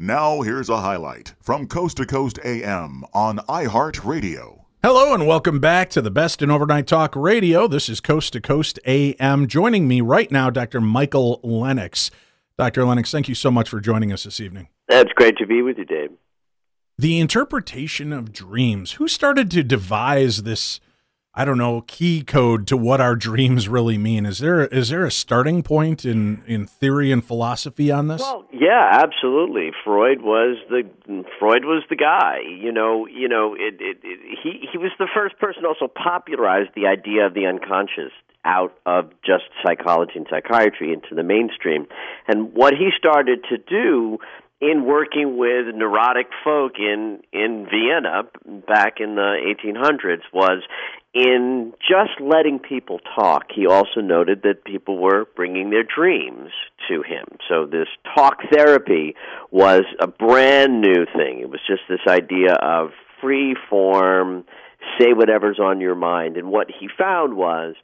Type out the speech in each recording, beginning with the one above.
Now, here's a highlight from Coast to Coast AM on iHeartRadio. Hello, and welcome back to the best in overnight talk radio. This is Coast to Coast AM. Joining me right now, Dr. Michael Lennox. Dr. Lennox, thank you so much for joining us this evening. That's great to be with you, Dave. The interpretation of dreams. Who started to devise this I don't know, key code to what our dreams really mean. Is there is there a starting point in in theory and philosophy on this? Well, yeah, absolutely. Freud was the Freud was the guy. You know, you know, it, it, it, he he was the first person also popularized the idea of the unconscious out of just psychology and psychiatry into the mainstream. And what he started to do in working with neurotic folk in in Vienna back in the 1800s was in just letting people talk, he also noted that people were bringing their dreams to him. So this talk therapy was a brand new thing. It was just this idea of free form, say whatever's on your mind. And what he found was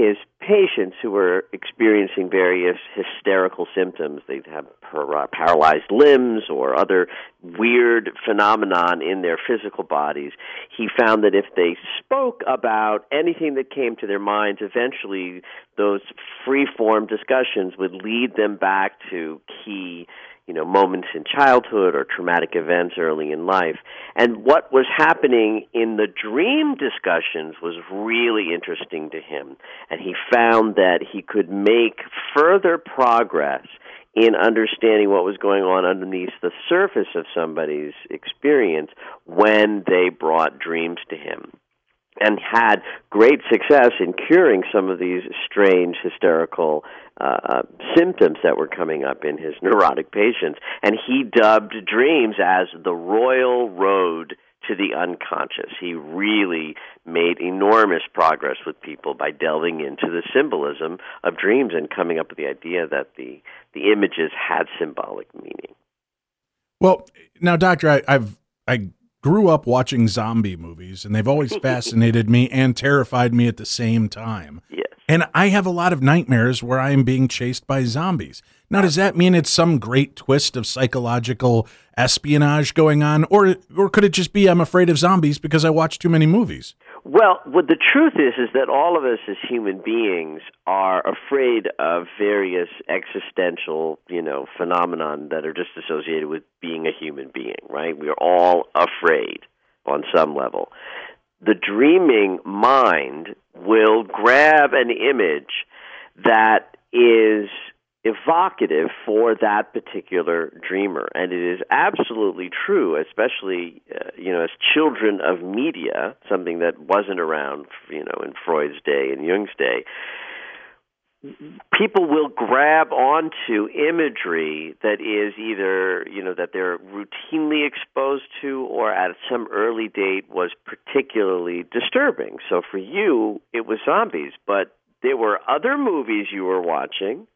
his patients who were experiencing various hysterical symptoms, they'd have paralyzed limbs or other weird phenomenon in their physical bodies, he found that if they spoke about anything that came to their minds, eventually those free form discussions would lead them back to key you know moments in childhood or traumatic events early in life. And what was happening in the dream discussions was really interesting to him. And he found that he could make further progress in understanding what was going on underneath the surface of somebody's experience when they brought dreams to him and had great success in curing some of these strange hysterical uh, uh, symptoms that were coming up in his neurotic patients. And he dubbed dreams as the royal road to the unconscious. He really made enormous progress with people by delving into the symbolism of dreams and coming up with the idea that the the images had symbolic meaning. Well, now, doctor, I, I've I grew up watching zombie movies, and they've always fascinated me and terrified me at the same time. Yes. And I have a lot of nightmares where I am being chased by zombies. Now, does that mean it's some great twist of psychological espionage going on, or or could it just be I'm afraid of zombies because I watch too many movies? Well, what the truth is is that all of us as human beings are afraid of various existential, you know, phenomenon that are just associated with being a human being, right? We are all afraid on some level. The dreaming mind will grab an image that is evocative for that particular dreamer. And it is absolutely true especially uh, you know as children of media something that wasn't around you know in Freud's day and Jung's day people will grab onto imagery that is either you know that they're routinely exposed to or at some early date was particularly disturbing. So for you it was zombies but there were other movies you were watching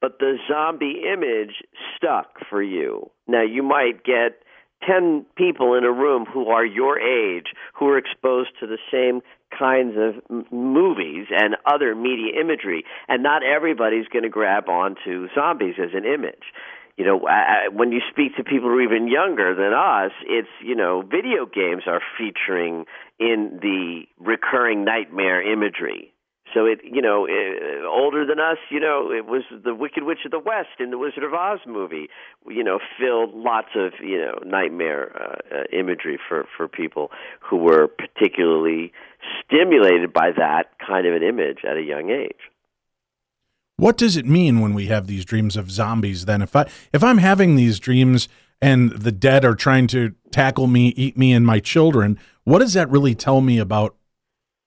but the zombie image stuck for you. Now, you might get 10 people in a room who are your age who are exposed to the same kinds of m- movies and other media imagery, and not everybody's going to grab onto zombies as an image. You know, I, I, when you speak to people who are even younger than us, it's, you know, video games are featuring in the recurring nightmare imagery so it, you know, it, older than us, you know, it was the Wicked Witch of the West in the Wizard of Oz movie. You know, filled lots of you know nightmare uh, uh, imagery for for people who were particularly stimulated by that kind of an image at a young age. What does it mean when we have these dreams of zombies? Then, if I if I'm having these dreams and the dead are trying to tackle me, eat me, and my children, what does that really tell me about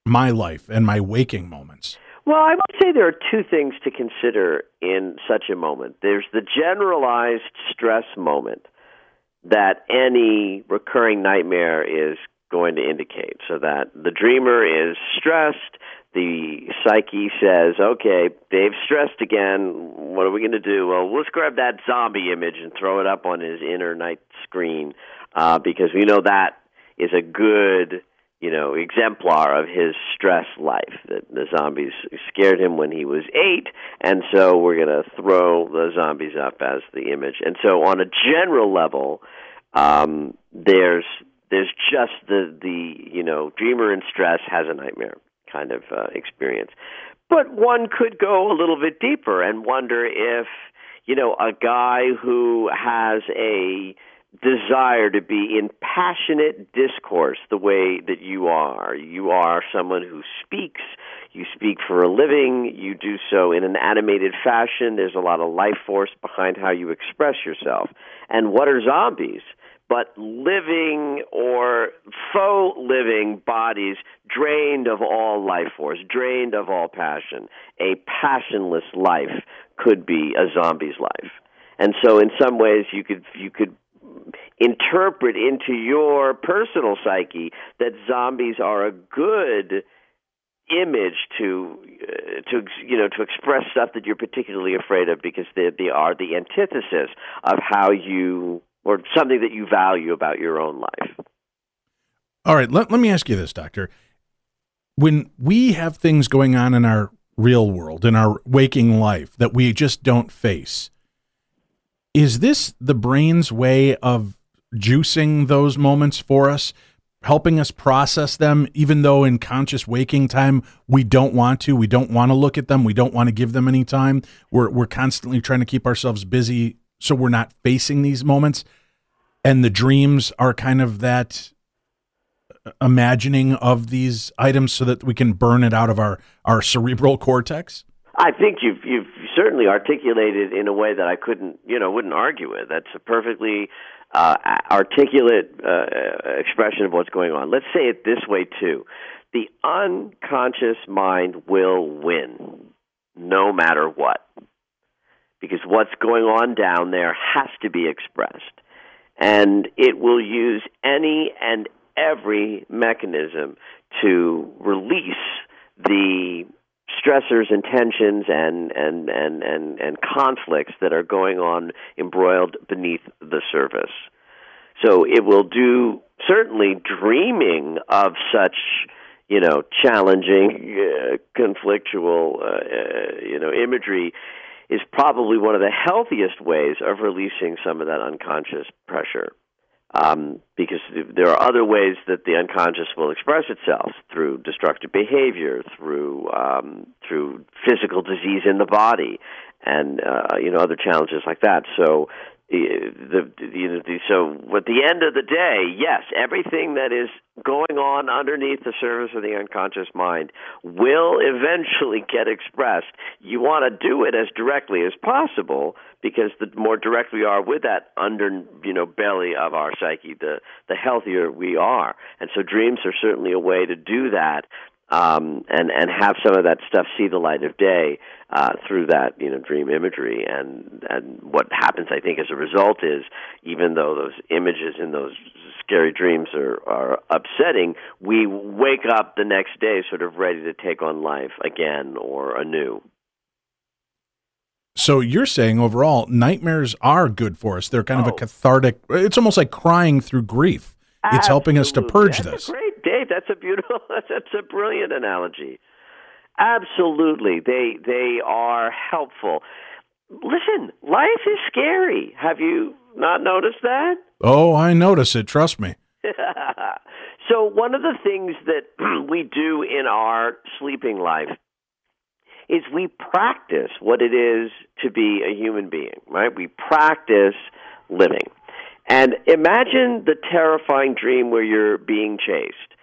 my life and my waking moments? Well, I would say there are two things to consider in such a moment. There's the generalized stress moment. that any recurring nightmare is going to indicate. So that the dreamer is stressed, the psyche says, okay, Dave's stressed again. What are we going to do? Well, let's grab that zombie image and throw it up on his inner night screen uh, because we know that is a good you know, exemplar of his stress life. That the zombies scared him when he was eight, and so we're going to throw the zombies up as the image. And so, on a general level, um, there's there's just the the you know, dreamer in stress has a nightmare kind of uh, experience. But one could go a little bit deeper and wonder if you know a guy who has a desire to be in passionate discourse the way that you are. You are someone who speaks, you speak for a living, you do so in an animated fashion. There's a lot of life force behind how you express yourself. And what are zombies? But living or faux living bodies drained of all life force, drained of all passion. A passionless life could be a zombie's life. And so in some ways you could you could interpret into your personal psyche that zombies are a good image to uh, to you know to express stuff that you're particularly afraid of because they they are the antithesis of how you or something that you value about your own life. All right, let, let me ask you this, doctor. When we have things going on in our real world, in our waking life that we just don't face, is this the brain's way of juicing those moments for us, helping us process them, even though in conscious waking time we don't want to, we don't want to look at them, we don't want to give them any time. We're we're constantly trying to keep ourselves busy so we're not facing these moments. And the dreams are kind of that uh, imagining of these items so that we can burn it out of our, our cerebral cortex? I think you've you've certainly articulated in a way that I couldn't you know wouldn't argue with. That's a perfectly uh, articulate uh, expression of what's going on. Let's say it this way too: the unconscious mind will win, no matter what, because what's going on down there has to be expressed, and it will use any and every mechanism to release the stressors and tensions and, and, and, and, and conflicts that are going on embroiled beneath the surface. So it will do certainly dreaming of such you know challenging uh, conflictual uh, uh, you know imagery is probably one of the healthiest ways of releasing some of that unconscious pressure um, because there are other ways that the unconscious will express itself through destructive behavior, through um, through physical disease in the body, and uh, you know other challenges like that. So the, the, the so at the end of the day, yes, everything that is going on underneath the surface of the unconscious mind will eventually get expressed. You want to do it as directly as possible because the more direct we are with that under you know belly of our psyche, the the healthier we are. And so dreams are certainly a way to do that um, and and have some of that stuff see the light of day uh, through that you know dream imagery. And and what happens, I think, as a result is even though those images in those scary dreams are are upsetting, we wake up the next day sort of ready to take on life again or anew. So you're saying overall, nightmares are good for us. They're kind oh. of a oh. cathartic. It's almost like crying through grief. It's helping us to purge That's this. great Dave, that's a beautiful, that's a brilliant analogy. Absolutely, they they are helpful. Listen, life is scary. Have you not noticed that? Oh, I notice it. Trust me. so one of the things that we do in our sleeping life is we practice what it is to be a human being, right? We practice living. And imagine the terrifying dream where you're being chased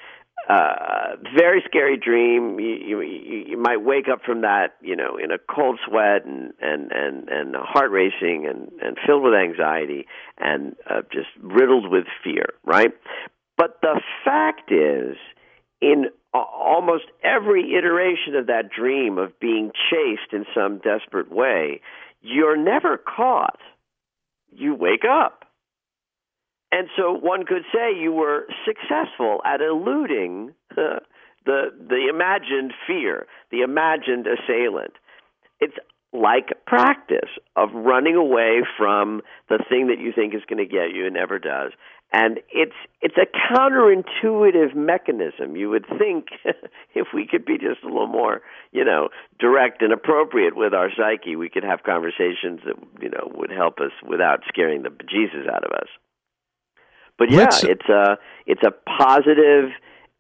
uh, very scary dream. You, you you might wake up from that, you know, in a cold sweat and and and and heart racing and and filled with anxiety and uh, just riddled with fear, right? But the fact is, in almost every iteration of that dream of being chased in some desperate way, you're never caught. You wake up. And so one could say you were successful at eluding uh, the the imagined fear, the imagined assailant. It's like practice of running away from the thing that you think is going to get you and never does. And it's it's a counterintuitive mechanism. You would think if we could be just a little more, you know, direct and appropriate with our psyche, we could have conversations that you know would help us without scaring the bejesus out of us. But yeah, Let's... it's a it's a positive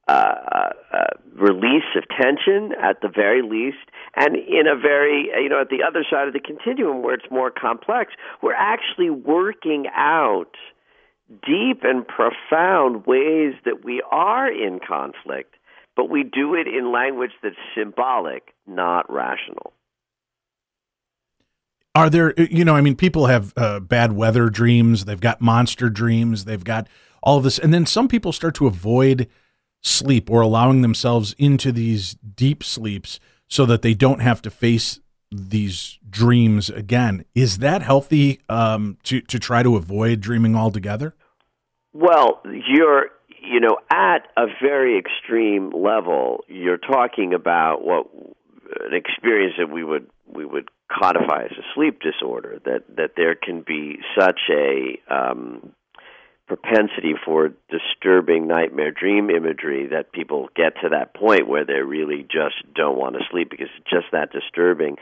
uh, uh, uh, release of tension at the very least, and in a very, you know, at the other side of the continuum where it's more complex, we're actually working out deep and profound ways that we are in conflict, but we do it in language that's symbolic, not rational. Are there, you know, I mean, people have uh, bad weather dreams, they've got monster dreams, they've got all of this, and then some people start to avoid sleep or allowing themselves into these deep sleeps so that they don't have to face these dreams again. Is that healthy um, to to try to avoid dreaming altogether? Well, you're you know at a very extreme level. You're talking about what an experience that we would we would codify as a sleep disorder. That that there can be such a um, propensity for disturbing nightmare dream imagery that people get to that point where they really just don't want to sleep because it's just that disturbing.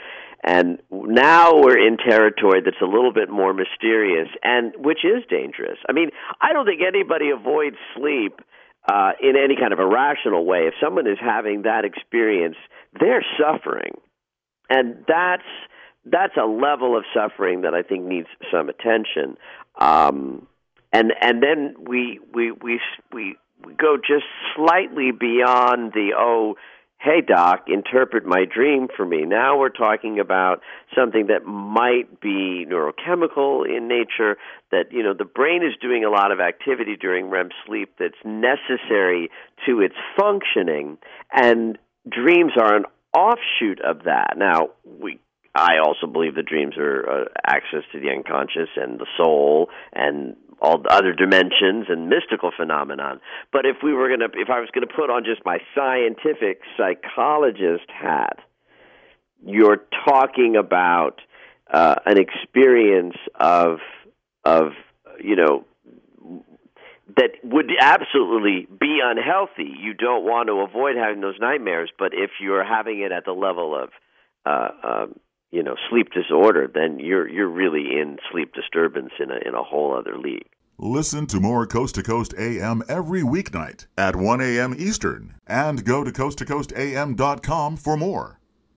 And now we're in territory that's a little bit more mysterious and which is dangerous. I mean, I don't think anybody avoids sleep uh, in any kind of a rational way. If someone is having that experience, they're suffering. And that's that's a level of suffering that I think needs some attention. Um, and and then we we we we, we go just slightly beyond the oh hey doc interpret my dream for me now we're talking about something that might be neurochemical in nature that you know the brain is doing a lot of activity during REM sleep that's necessary to its functioning and dreams are an offshoot of that now we I also believe that dreams are uh, access to the unconscious and the soul and all the other dimensions and mystical phenomenon. But if we were going to, if I was going to put on just my scientific psychologist hat, you're talking about uh, an experience of of you know that would absolutely be unhealthy. You don't want to avoid having those nightmares, but if you're having it at the level of uh, um, you know sleep disorder, then you're you're really in sleep disturbance in a in a whole other league. Listen to more Coast to Coast AM every weeknight at 1 a.m. Eastern and go to coasttocoastam.com for more.